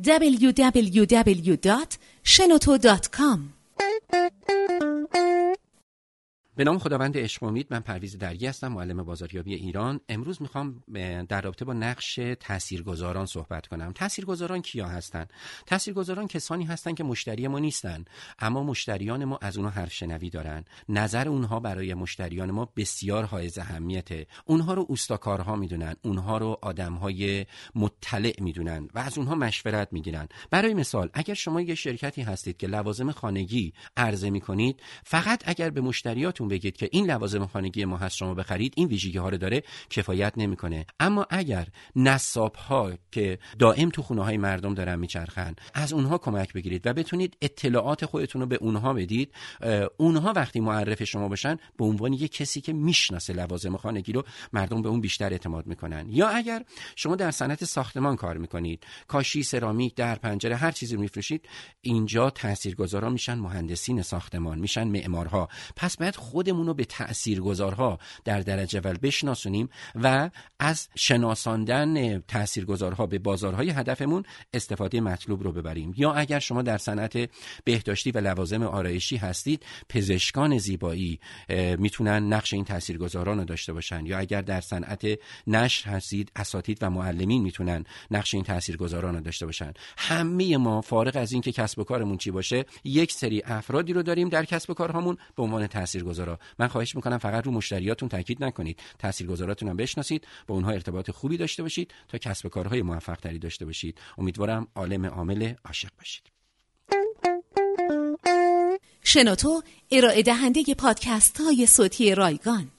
www.shenoto.com به نام خداوند عشق امید من پرویز درگی هستم معلم بازاریابی ایران. امروز می‌خوام در رابطه با نقش تاثیرگذاران صحبت کنم. تاثیرگذاران کیا هستن؟ تاثیرگذاران کسانی هستند که مشتری ما نیستن اما مشتریان ما از اونها حرف شنوی دارن. نظر اونها برای مشتریان ما بسیار حائز اهمیته. اونها رو اوستاکارها می‌دونن اونها رو آدمهای مطلع می‌دونن و از اونها مشورت می‌گیرن. برای مثال اگر شما یه شرکتی هستید که لوازم خانگی عرضه می‌کنید فقط اگر به مشتریاتون بگید که این لوازم خانگی ما هست شما بخرید این ویژگی ها رو داره کفایت نمی‌کنه. اما اگر نصاب ها که دائم تو خونه های مردم دارن میچرخن از اونها کمک بگیرید و بتونید اطلاعات خودتون رو به اونها بدید اونها وقتی معرف شما بشن به عنوان یک کسی که می‌شناسه لوازم خانگی رو مردم به اون بیشتر اعتماد می‌کنن. یا اگر شما در صنعت ساختمان کار می‌کنید کاشی سرامیک در پنجره هر چیزی رو میفروشید اینجا تاثیرگذارا میشن مهندسین ساختمان میشن معمارها. پس باید خودمون رو به تاثیرگذارها در درجه اول بشناسونیم و از شناساندن تاثیرگذارها به بازارهای هدفمون استفاده مطلوب رو ببریم. یا اگر شما در صنعت بهداشتی و لوازم آرایشی هستید پزشکان زیبایی می‌تونن نقش این تاثیرگذاران رو داشته باشن. یا اگر در صنعت نشر هستید اساتید و معلمین می‌تونن نقش این تاثیرگذاران رو داشته باشن. همه ما فارغ از اینکه کسب و کارمون چی باشه یک سری افرادی رو داریم در کسب و کارهامون به عنوان تاثیرگذارا من خواهش می‌کنم فقط رو مشتریاتون تاکید نکنید. تاثیرگذاراتون هم بشناسید با اونها ارتباط خوبی داشته باشید تا کسب کارهای موفق تری داشته باشید. امیدوارم عالم عامل عاشق باشید. شنوتو ارائه دهنده پادکست های صوتی رایگان.